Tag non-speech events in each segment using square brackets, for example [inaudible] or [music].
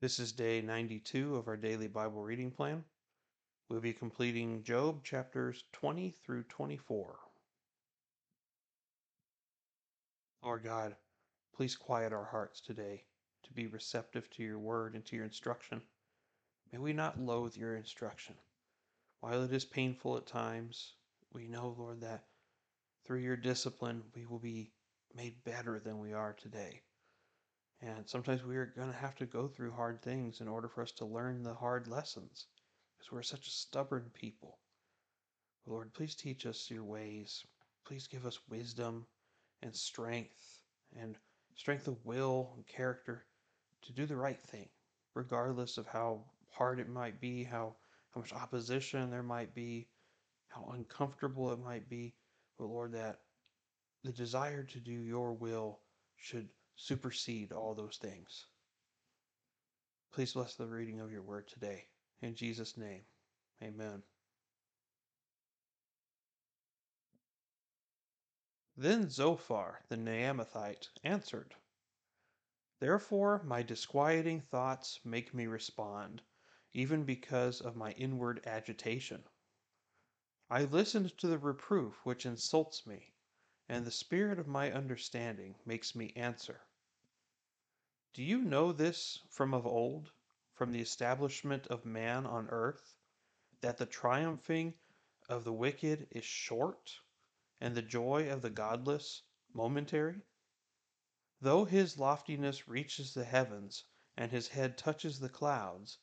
This is day 92 of our daily Bible reading plan. We'll be completing Job chapters 20 through 24. Lord God, please quiet our hearts today to be receptive to your word and to your instruction. May we not loathe your instruction. While it is painful at times, we know, Lord, that through your discipline we will be made better than we are today. And sometimes we are going to have to go through hard things in order for us to learn the hard lessons because we're such a stubborn people. Lord, please teach us your ways. Please give us wisdom and strength and strength of will and character to do the right thing, regardless of how hard it might be, how, how much opposition there might be, how uncomfortable it might be. But Lord, that the desire to do your will should supersede all those things. Please bless the reading of your word today. In Jesus' name, amen. Then Zophar the Naamathite answered, Therefore my disquieting thoughts make me respond, even because of my inward agitation. I listened to the reproof which insults me, and the spirit of my understanding makes me answer. Do you know this from of old, from the establishment of man on earth, that the triumphing of the wicked is short, and the joy of the godless momentary? Though his loftiness reaches the heavens, and his head touches the clouds,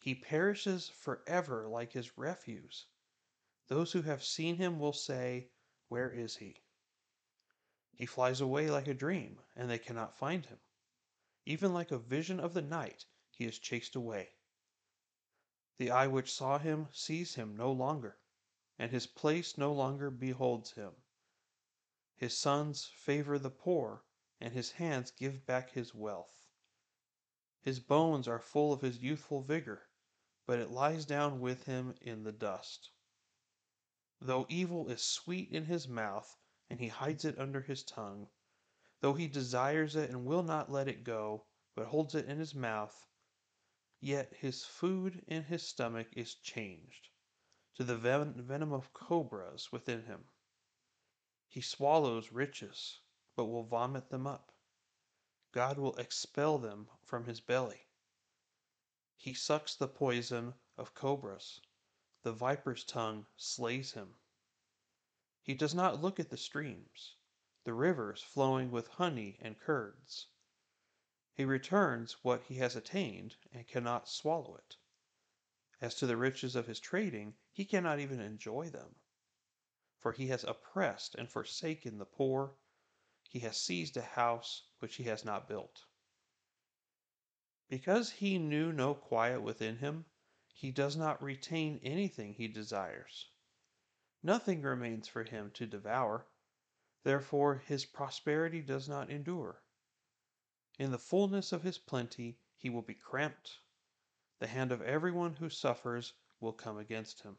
he perishes forever like his refuse. Those who have seen him will say, Where is he? He flies away like a dream, and they cannot find him. Even like a vision of the night, he is chased away. The eye which saw him sees him no longer, and his place no longer beholds him. His sons favor the poor, and his hands give back his wealth. His bones are full of his youthful vigor, but it lies down with him in the dust. Though evil is sweet in his mouth, and he hides it under his tongue, Though he desires it and will not let it go, but holds it in his mouth, yet his food in his stomach is changed to the venom of cobras within him. He swallows riches, but will vomit them up. God will expel them from his belly. He sucks the poison of cobras. The viper's tongue slays him. He does not look at the streams the rivers flowing with honey and curds. He returns what he has attained and cannot swallow it. As to the riches of his trading, he cannot even enjoy them. For he has oppressed and forsaken the poor, he has seized a house which he has not built. Because he knew no quiet within him, he does not retain anything he desires. Nothing remains for him to devour Therefore his prosperity does not endure. In the fullness of his plenty he will be cramped. The hand of everyone who suffers will come against him.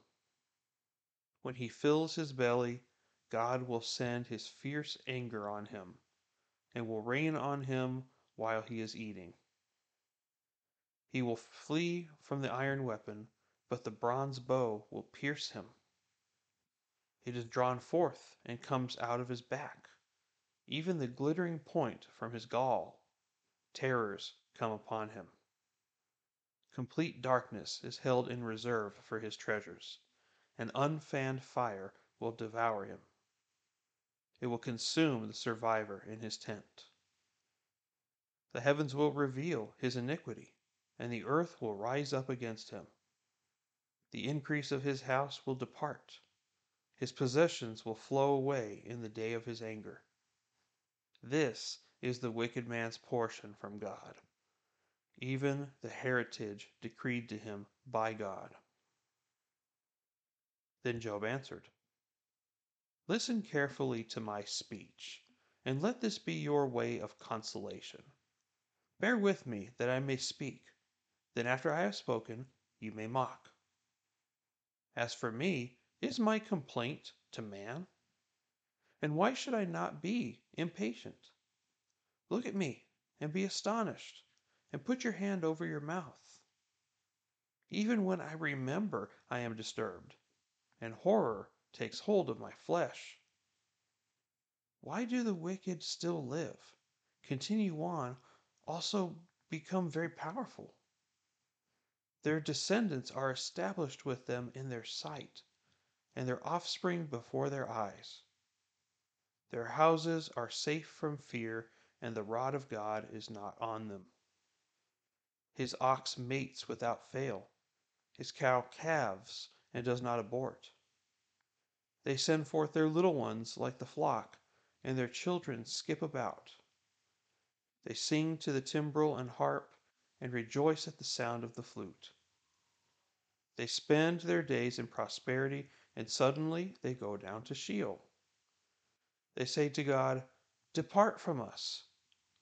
When he fills his belly, God will send his fierce anger on him, and will rain on him while he is eating. He will flee from the iron weapon, but the bronze bow will pierce him. It is drawn forth and comes out of his back, even the glittering point from his gall. Terrors come upon him. Complete darkness is held in reserve for his treasures. An unfanned fire will devour him. It will consume the survivor in his tent. The heavens will reveal his iniquity, and the earth will rise up against him. The increase of his house will depart, his possessions will flow away in the day of his anger. This is the wicked man's portion from God, even the heritage decreed to him by God. Then Job answered, Listen carefully to my speech, and let this be your way of consolation. Bear with me that I may speak. Then, after I have spoken, you may mock. As for me, is my complaint to man? And why should I not be impatient? Look at me and be astonished. and put your hand over your mouth. Even when I remember, I am disturbed, and horror takes hold of my flesh. Why do the wicked still live, continue on, also become very powerful? Their descendants are established with them in their sight, and their offspring before their eyes. Their houses are safe from fear, and the rod of God is not on them. His ox mates without fail, his cow calves and does not abort. They send forth their little ones like the flock, and their children skip about. They sing to the timbrel and harp, and rejoice at the sound of the flute. They spend their days in prosperity, and suddenly they go down to Sheol. They say to God, Depart from us.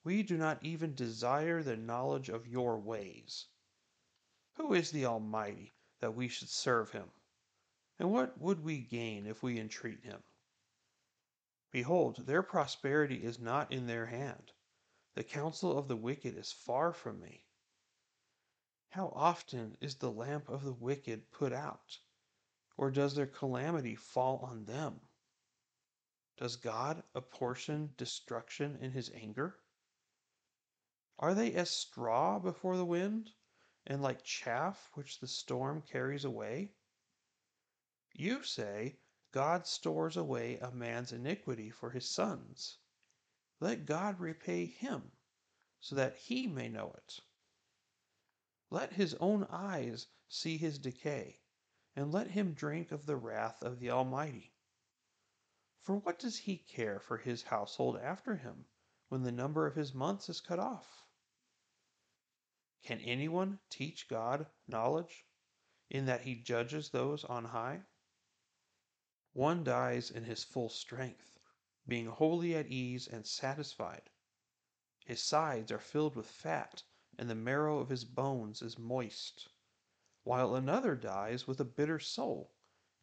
We do not even desire the knowledge of your ways. Who is the Almighty that we should serve him? And what would we gain if we entreat him? Behold, their prosperity is not in their hand. The counsel of the wicked is far from me. How often is the lamp of the wicked put out? Or does their calamity fall on them? Does God apportion destruction in his anger? Are they as straw before the wind, and like chaff which the storm carries away? You say, God stores away a man's iniquity for his sons. Let God repay him, so that he may know it. Let his own eyes see his decay, and let him drink of the wrath of the Almighty. For what does he care for his household after him, when the number of his months is cut off? Can anyone teach God knowledge, in that he judges those on high? One dies in his full strength, being wholly at ease and satisfied. His sides are filled with fat, and the marrow of his bones is moist, while another dies with a bitter soul,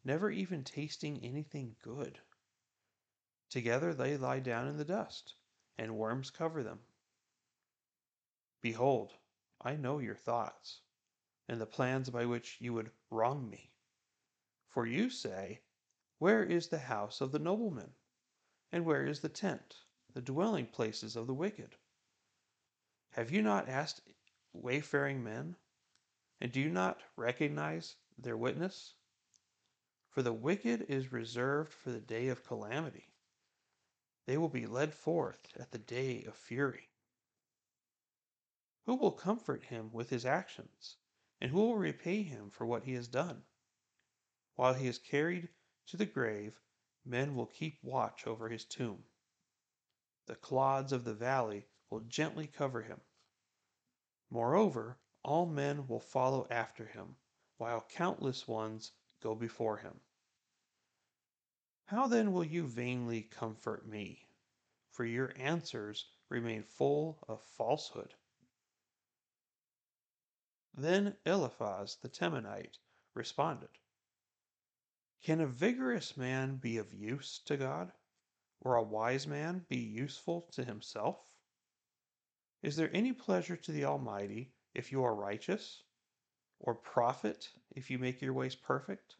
never even tasting anything good. Together they lie down in the dust, and worms cover them. Behold, I know your thoughts, and the plans by which you would wrong me. For you say, Where is the house of the nobleman? And where is the tent, the dwelling places of the wicked? Have you not asked wayfaring men? And do you not recognize their witness? For the wicked is reserved for the day of calamity they will be led forth at the day of fury. Who will comfort him with his actions, and who will repay him for what he has done? While he is carried to the grave, men will keep watch over his tomb. The clods of the valley will gently cover him. Moreover, all men will follow after him, while countless ones go before him. How then will you vainly comfort me? For your answers remain full of falsehood. Then Eliphaz the Temanite responded Can a vigorous man be of use to God? Or a wise man be useful to himself? Is there any pleasure to the Almighty if you are righteous? Or profit if you make your ways perfect?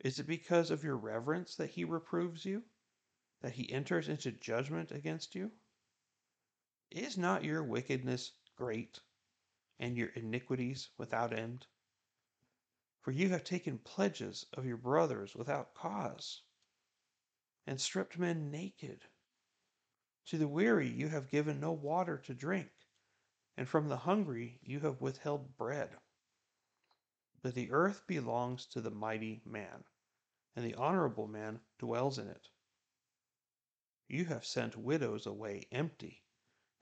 Is it because of your reverence that he reproves you, that he enters into judgment against you? Is not your wickedness great, and your iniquities without end? For you have taken pledges of your brothers without cause, and stripped men naked. To the weary you have given no water to drink, and from the hungry you have withheld bread. But the earth belongs to the mighty man, and the honorable man dwells in it. You have sent widows away empty,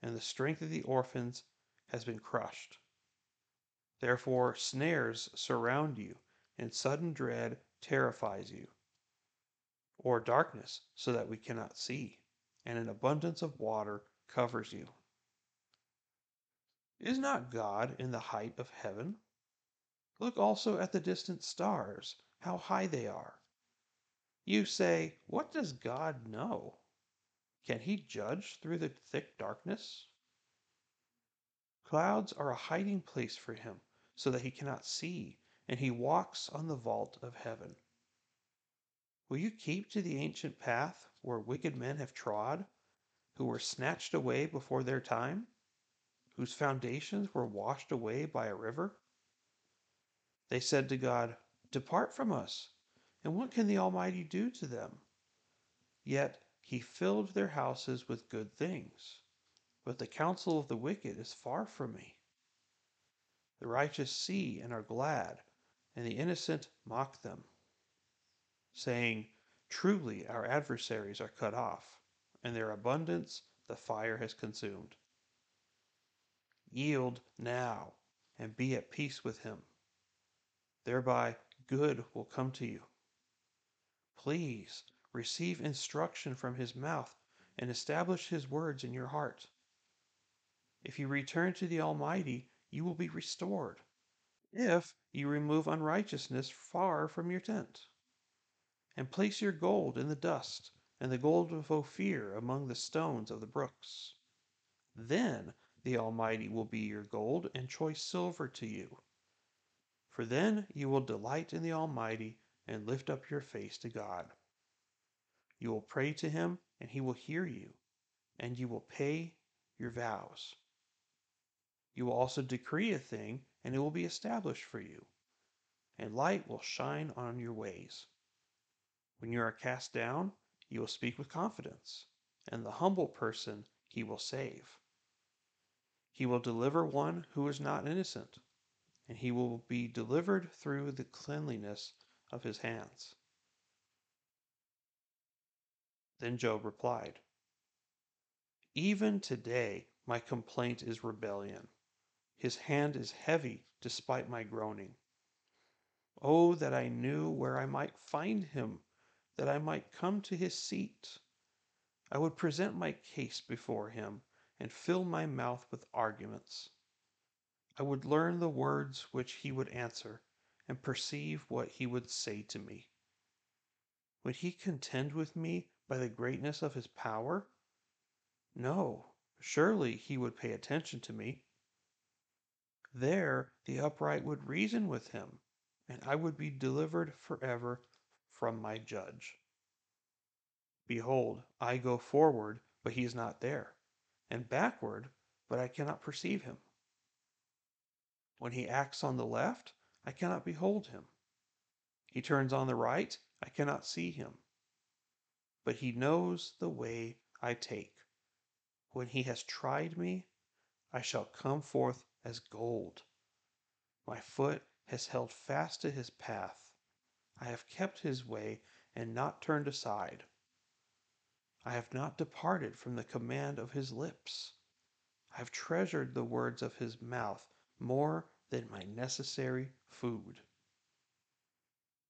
and the strength of the orphans has been crushed. Therefore, snares surround you, and sudden dread terrifies you, or darkness, so that we cannot see, and an abundance of water covers you. Is not God in the height of heaven? Look also at the distant stars, how high they are. You say, What does God know? Can he judge through the thick darkness? Clouds are a hiding place for him, so that he cannot see, and he walks on the vault of heaven. Will you keep to the ancient path where wicked men have trod, who were snatched away before their time, whose foundations were washed away by a river? They said to God, Depart from us, and what can the Almighty do to them? Yet he filled their houses with good things. But the counsel of the wicked is far from me. The righteous see and are glad, and the innocent mock them saying, Truly our adversaries are cut off, and their abundance the fire has consumed. Yield now and be at peace with him. Thereby good will come to you. Please receive instruction from his mouth and establish his words in your heart. If you return to the Almighty, you will be restored. If you remove unrighteousness far from your tent and place your gold in the dust, and the gold of Ophir among the stones of the brooks. Then the Almighty will be your gold and choice silver to you. For then you will delight in the Almighty and lift up your face to God. You will pray to him, and he will hear you, and you will pay your vows. You will also decree a thing, and it will be established for you, and light will shine on your ways. When you are cast down, you will speak with confidence, and the humble person he will save. He will deliver one who is not innocent, and he will be delivered through the cleanliness of his hands. Then Job replied, Even today my complaint is rebellion. His hand is heavy despite my groaning. Oh, that I knew where I might find him that I might come to his seat. I would present my case before him and fill my mouth with arguments. I would learn the words which he would answer and perceive what he would say to me. Would he contend with me by the greatness of his power? No, surely he would pay attention to me. There the upright would reason with him, and I would be delivered forever from my judge. Behold, I go forward, but he is not there, and backward, but I cannot perceive him. When he acts on the left, I cannot behold him. He turns on the right, I cannot see him. But he knows the way I take. When he has tried me, I shall come forth as gold. My foot has held fast to his path. I have kept his way and not turned aside. I have not departed from the command of his lips. I have treasured the words of his mouth more than my necessary food.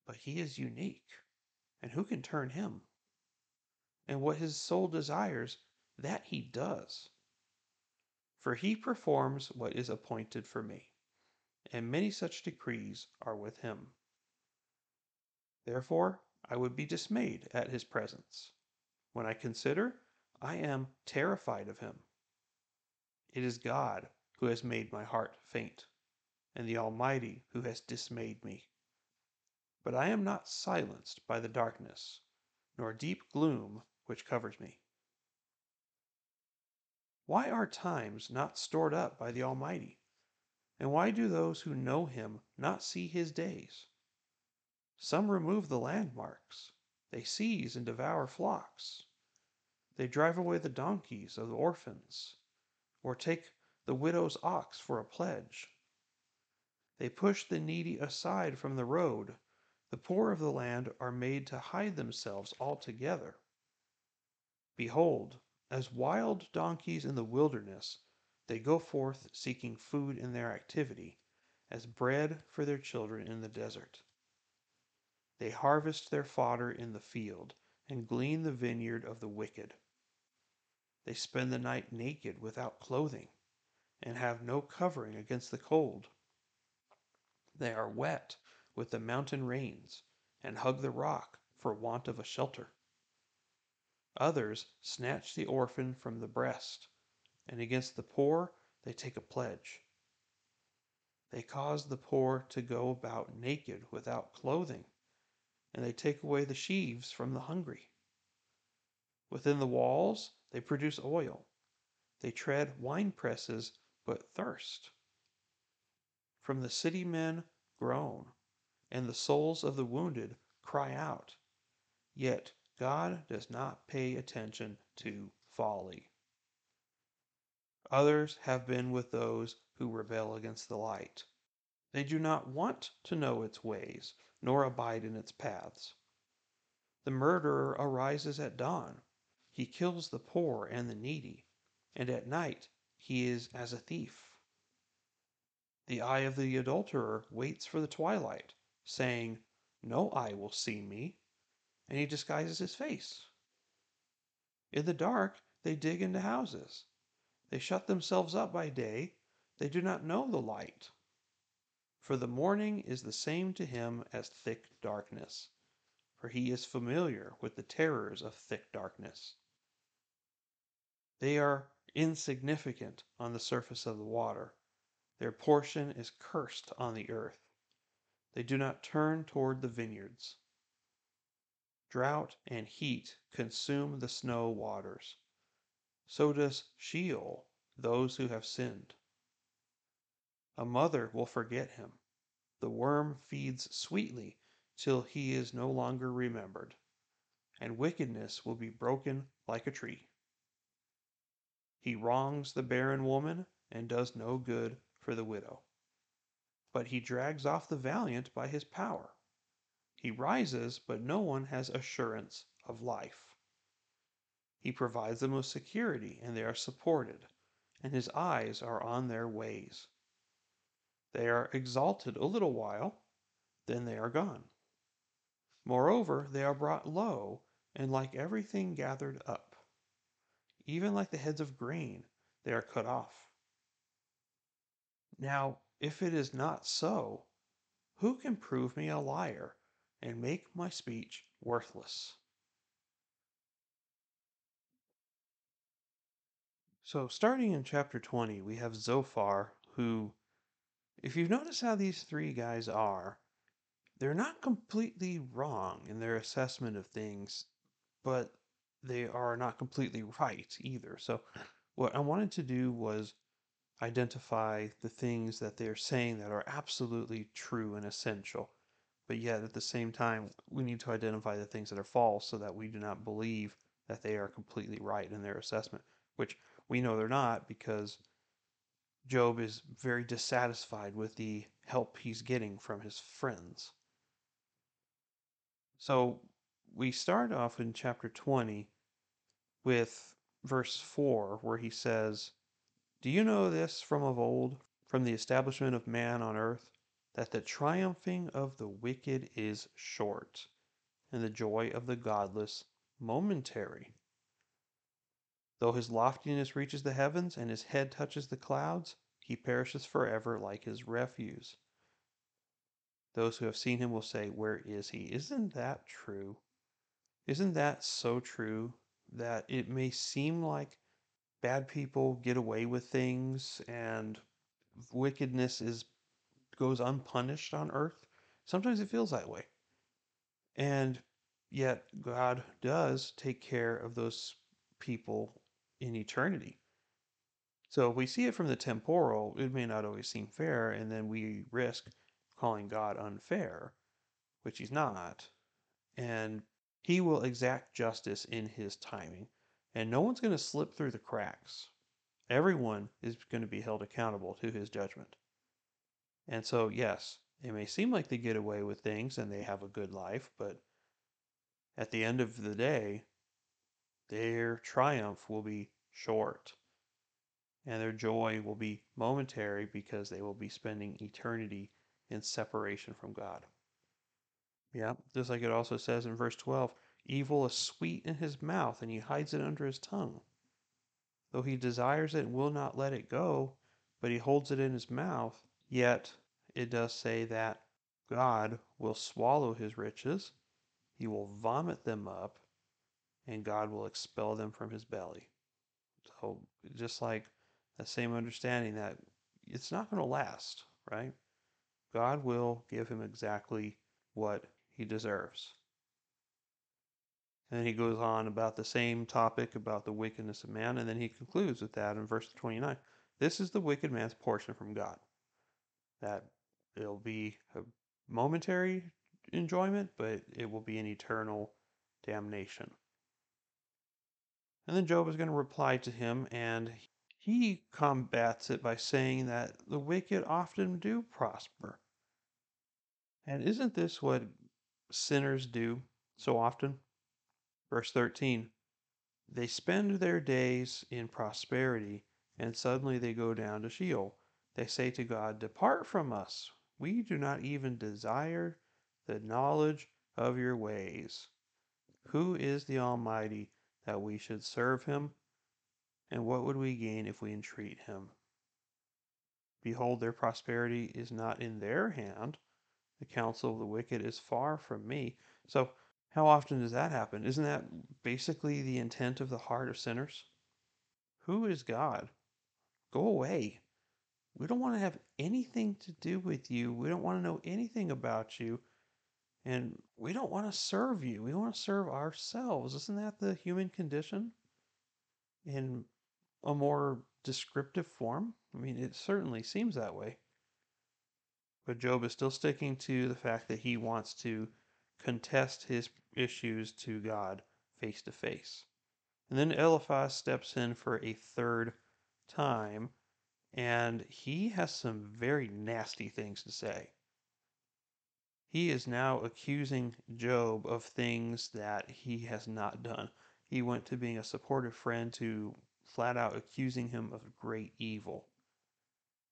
But he is unique, and who can turn him? And what his soul desires, that he does. For he performs what is appointed for me, and many such decrees are with him. Therefore, I would be dismayed at his presence. When I consider, I am terrified of him. It is God who has made my heart faint, and the Almighty who has dismayed me. But I am not silenced by the darkness, nor deep gloom which covers me. Why are times not stored up by the Almighty? And why do those who know him not see his days? Some remove the landmarks. They seize and devour flocks. They drive away the donkeys of the orphans, or take the widow's ox for a pledge. They push the needy aside from the road. The poor of the land are made to hide themselves altogether. Behold, as wild donkeys in the wilderness, they go forth seeking food in their activity, as bread for their children in the desert. They harvest their fodder in the field, and glean the vineyard of the wicked. They spend the night naked without clothing, and have no covering against the cold. They are wet with the mountain rains, and hug the rock for want of a shelter. Others snatch the orphan from the breast, and against the poor they take a pledge. They cause the poor to go about naked without clothing, and they take away the sheaves from the hungry. Within the walls, they produce oil. They tread wine presses, but thirst. From the city men groan, and the souls of the wounded cry out. Yet God does not pay attention to folly. Others have been with those who rebel against the light. They do not want to know its ways, nor abide in its paths. The murderer arises at dawn. He kills the poor and the needy, and at night he is as a thief. The eye of the adulterer waits for the twilight, saying, No eye will see me, and he disguises his face. In the dark they dig into houses. They shut themselves up by day. They do not know the light. For the morning is the same to him as thick darkness, for he is familiar with the terrors of thick darkness. They are insignificant on the surface of the water. Their portion is cursed on the earth. They do not turn toward the vineyards. Drought and heat consume the snow waters. So does Sheol those who have sinned. A mother will forget him. The worm feeds sweetly till he is no longer remembered, and wickedness will be broken like a tree. He wrongs the barren woman and does no good for the widow. But he drags off the valiant by his power. He rises, but no one has assurance of life. He provides them with security, and they are supported, and his eyes are on their ways. They are exalted a little while, then they are gone. Moreover, they are brought low, and like everything gathered up. Even like the heads of grain, they are cut off. Now, if it is not so, who can prove me a liar and make my speech worthless? So, starting in chapter 20, we have Zophar, who, if you've noticed how these three guys are, they're not completely wrong in their assessment of things, but they are not completely right either. So, what I wanted to do was identify the things that they're saying that are absolutely true and essential. But yet, at the same time, we need to identify the things that are false so that we do not believe that they are completely right in their assessment, which we know they're not because Job is very dissatisfied with the help he's getting from his friends. So we start off in chapter 20 with verse 4, where he says, do you know this from of old, from the establishment of man on earth, that the triumphing of the wicked is short, and the joy of the godless momentary? Though his loftiness reaches the heavens, and his head touches the clouds, he perishes forever like his refuse. Those who have seen him will say, Where is he? Isn't that true? Isn't that so true that it may seem like bad people get away with things and wickedness is goes unpunished on earth. Sometimes it feels that way. And yet God does take care of those people in eternity. So if we see it from the temporal, it may not always seem fair, and then we risk calling God unfair, which he's not. And he will exact justice in his timing and no one's going to slip through the cracks. Everyone is going to be held accountable to his judgment. And so, yes, it may seem like they get away with things and they have a good life, but at the end of the day, their triumph will be short and their joy will be momentary because they will be spending eternity in separation from God. Yeah, just like it also says in verse 12 Evil is sweet in his mouth, and he hides it under his tongue. Though he desires it and will not let it go, but he holds it in his mouth, yet it does say that God will swallow his riches, he will vomit them up, and God will expel them from his belly. So, just like that same understanding that it's not going to last, right? God will give him exactly what he deserves. And then he goes on about the same topic about the wickedness of man, and then he concludes with that in verse 29. This is the wicked man's portion from God. That it'll be a momentary enjoyment, but it will be an eternal damnation. And then Job is going to reply to him, and he combats it by saying that the wicked often do prosper. And isn't this what sinners do so often? Verse 13 They spend their days in prosperity, and suddenly they go down to Sheol. They say to God, Depart from us. We do not even desire the knowledge of your ways. Who is the Almighty that we should serve him? And what would we gain if we entreat him? Behold, their prosperity is not in their hand. The counsel of the wicked is far from me. So, how often does that happen? Isn't that basically the intent of the heart of sinners? Who is God? Go away. We don't want to have anything to do with you. We don't want to know anything about you. And we don't want to serve you. We want to serve ourselves. Isn't that the human condition in a more descriptive form? I mean, it certainly seems that way. But Job is still sticking to the fact that he wants to contest his issues to God face to face. And then Eliphaz steps in for a third time, and he has some very nasty things to say. He is now accusing Job of things that he has not done. He went to being a supportive friend to flat out accusing him of great evil,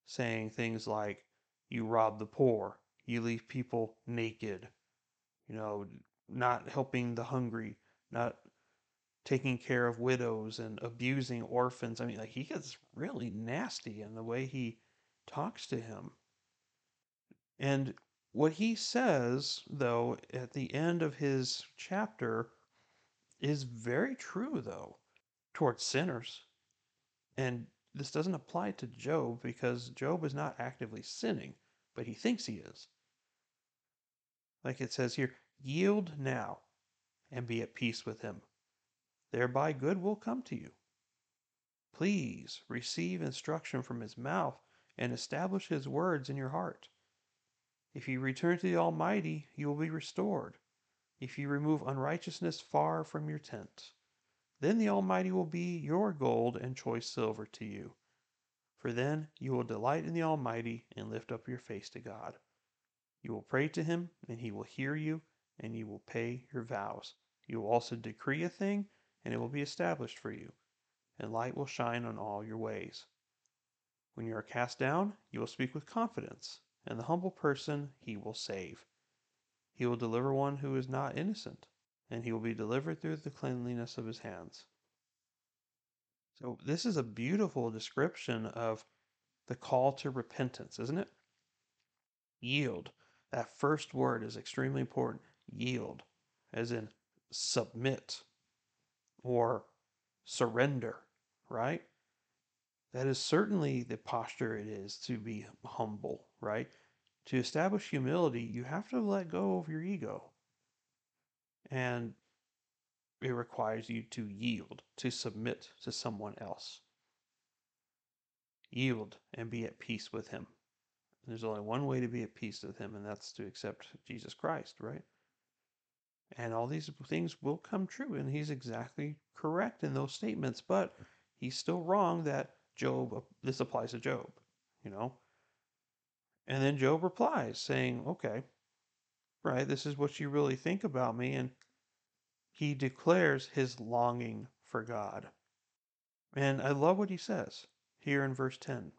saying things like, You rob the poor, you leave people naked, you know, not helping the hungry, not taking care of widows and abusing orphans. I mean, like he gets really nasty in the way he talks to him. And what he says, though, at the end of his chapter is very true, though, towards sinners. And this doesn't apply to Job because Job is not actively sinning, but he thinks he is. Like it says here, yield now and be at peace with him. Thereby good will come to you. Please receive instruction from his mouth and establish his words in your heart. If you return to the Almighty, you will be restored. If you remove unrighteousness far from your tent, then the Almighty will be your gold and choice silver to you. For then you will delight in the Almighty and lift up your face to God. You will pray to him, and he will hear you, and you will pay your vows. You will also decree a thing, and it will be established for you, and light will shine on all your ways. When you are cast down, you will speak with confidence, and the humble person he will save. He will deliver one who is not innocent, and he will be delivered through the cleanliness of his hands. So, this is a beautiful description of the call to repentance, isn't it? Yield. That first word is extremely important. Yield, as in submit or surrender, right? That is certainly the posture it is to be humble, right? To establish humility, you have to let go of your ego. And it requires you to yield, to submit to someone else. Yield and be at peace with Him. There's only one way to be at peace with Him, and that's to accept Jesus Christ, right? And all these things will come true, and He's exactly correct in those statements, but He's still wrong that Job, this applies to Job, you know? And then Job replies, saying, Okay, right, this is what you really think about me. And he declares his longing for God. And I love what he says here in verse 10.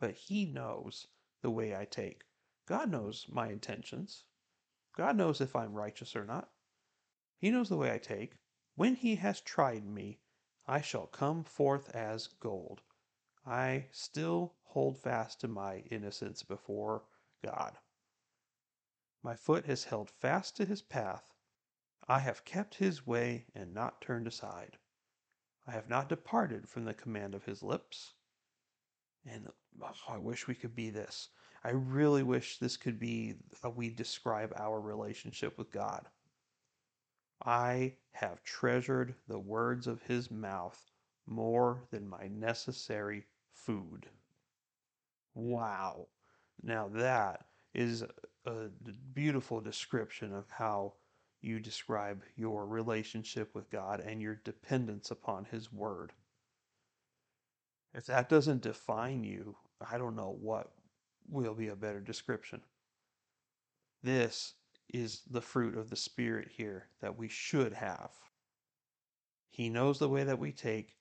But he knows the way I take. God knows my intentions. God knows if I'm righteous or not. He knows the way I take. When he has tried me, I shall come forth as gold. I still hold fast to my innocence before God. My foot has held fast to his path. I have kept his way and not turned aside. I have not departed from the command of his lips. And oh, I wish we could be this. I really wish this could be how we describe our relationship with God. I have treasured the words of his mouth more than my necessary food. Wow. Now that is a beautiful description of how you describe your relationship with God and your dependence upon his word. If that doesn't define you, I don't know what will be a better description. This is the fruit of the Spirit here that we should have. He knows the way that we take,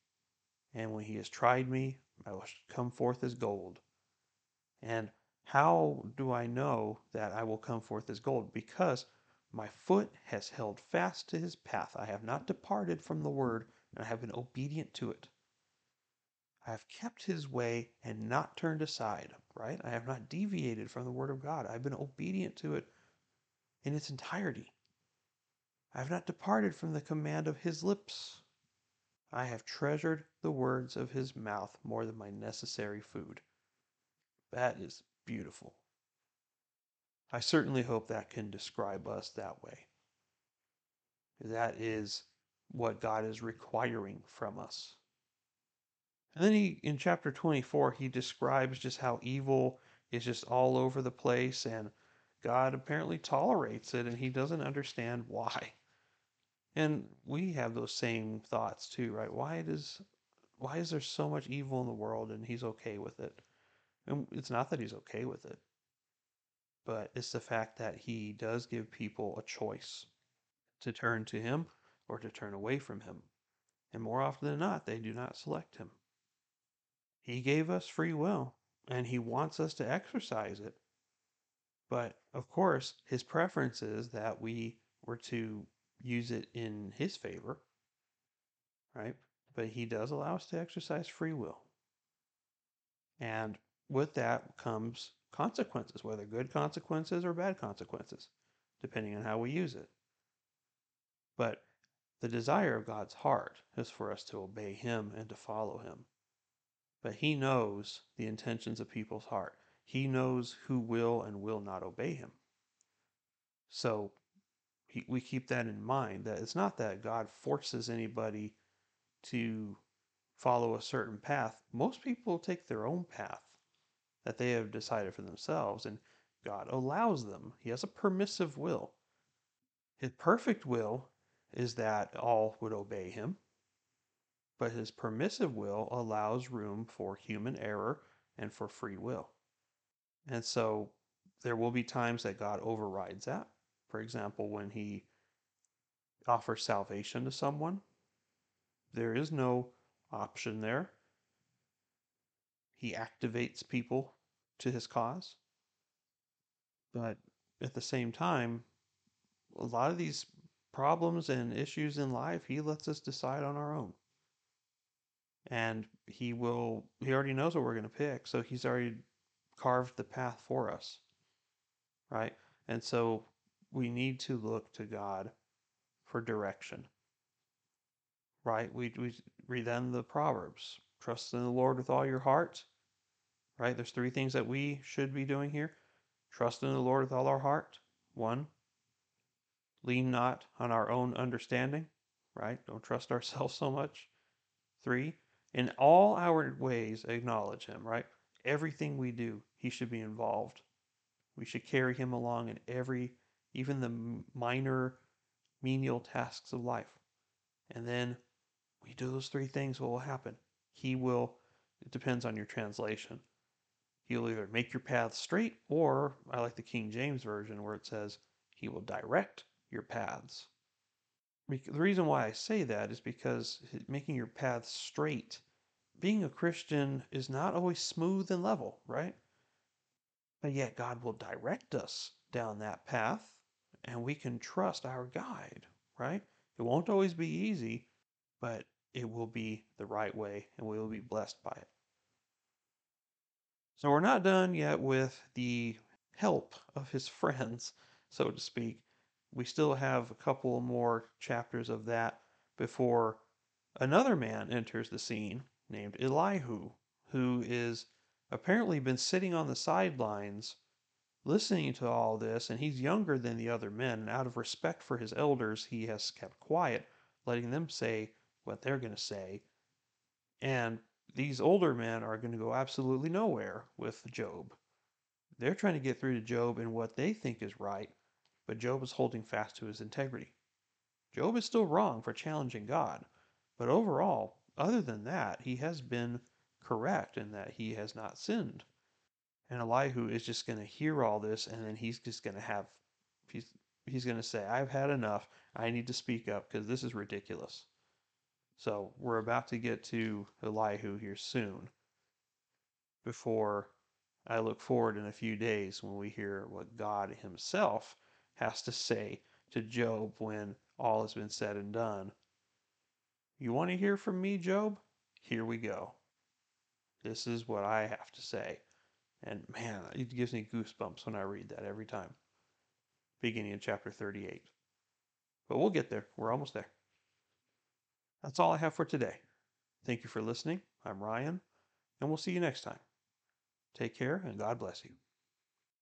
and when He has tried me, I will come forth as gold. And how do I know that I will come forth as gold? Because my foot has held fast to His path. I have not departed from the word, and I have been obedient to it. I have kept his way and not turned aside, right? I have not deviated from the word of God. I've been obedient to it in its entirety. I have not departed from the command of his lips. I have treasured the words of his mouth more than my necessary food. That is beautiful. I certainly hope that can describe us that way. That is what God is requiring from us. And then he, in chapter 24, he describes just how evil is just all over the place and God apparently tolerates it and he doesn't understand why. And we have those same thoughts too, right? Why does why is there so much evil in the world and he's okay with it? And it's not that he's okay with it, but it's the fact that he does give people a choice to turn to him or to turn away from him. And more often than not, they do not select him. He gave us free will, and He wants us to exercise it. But of course, His preference is that we were to use it in His favor, right? But He does allow us to exercise free will. And with that comes consequences, whether good consequences or bad consequences, depending on how we use it. But the desire of God's heart is for us to obey Him and to follow Him. But he knows the intentions of people's heart. He knows who will and will not obey him. So we keep that in mind that it's not that God forces anybody to follow a certain path. Most people take their own path that they have decided for themselves, and God allows them. He has a permissive will. His perfect will is that all would obey him, but his permissive will allows room for human error and for free will. And so there will be times that God overrides that. For example, when he offers salvation to someone, there is no option there. He activates people to his cause. But at the same time, a lot of these problems and issues in life, he lets us decide on our own and he will he already knows what we're going to pick so he's already carved the path for us right and so we need to look to god for direction right? We, we read then the proverbs trust in the lord with all your heart right? There's three things that we should be doing here. Trust in the lord with all our heart. One lean not on our own understanding right? Don't trust ourselves so much. Three in all our ways, acknowledge him, right? Everything we do, he should be involved. We should carry him along in every, even the minor, menial tasks of life. And then we do those three things, what will happen? He will, it depends on your translation. He'll either make your path straight, or I like the King James Version where it says, He will direct your paths. The reason why I say that is because making your path straight being a Christian is not always smooth and level, right? But yet God will direct us down that path and we can trust our guide, right? It won't always be easy, but it will be the right way and we will be blessed by it. So we're not done yet with the help of his [laughs] friends, so to speak. We still have a couple more chapters of that before Another man enters the scene named Elihu, who is apparently been sitting on the sidelines listening to all this, and he's younger than the other men, and out of respect for his elders, he has kept quiet, letting them say what they're going to say. And these older men are going to go absolutely nowhere with Job. They're trying to get through to Job in what they think is right, but Job is holding fast to his integrity. Job is still wrong for challenging God, but overall, other than that, he has been correct in that he has not sinned. And Elihu is just going to hear all this, and then he's just going to have, he's, he's going to say, I've had enough. I need to speak up because this is ridiculous. So we're about to get to Elihu here soon before I look forward in a few days when we hear what God Himself has to say to Job when all has been said and done. You want to hear from me, Job? Here we go. This is what I have to say. And man, it gives me goosebumps when I read that every time. Beginning of chapter 38. But we'll get there. We're almost there. That's all I have for today. Thank you for listening. I'm Ryan, and we'll see you next time. Take care, and God bless you.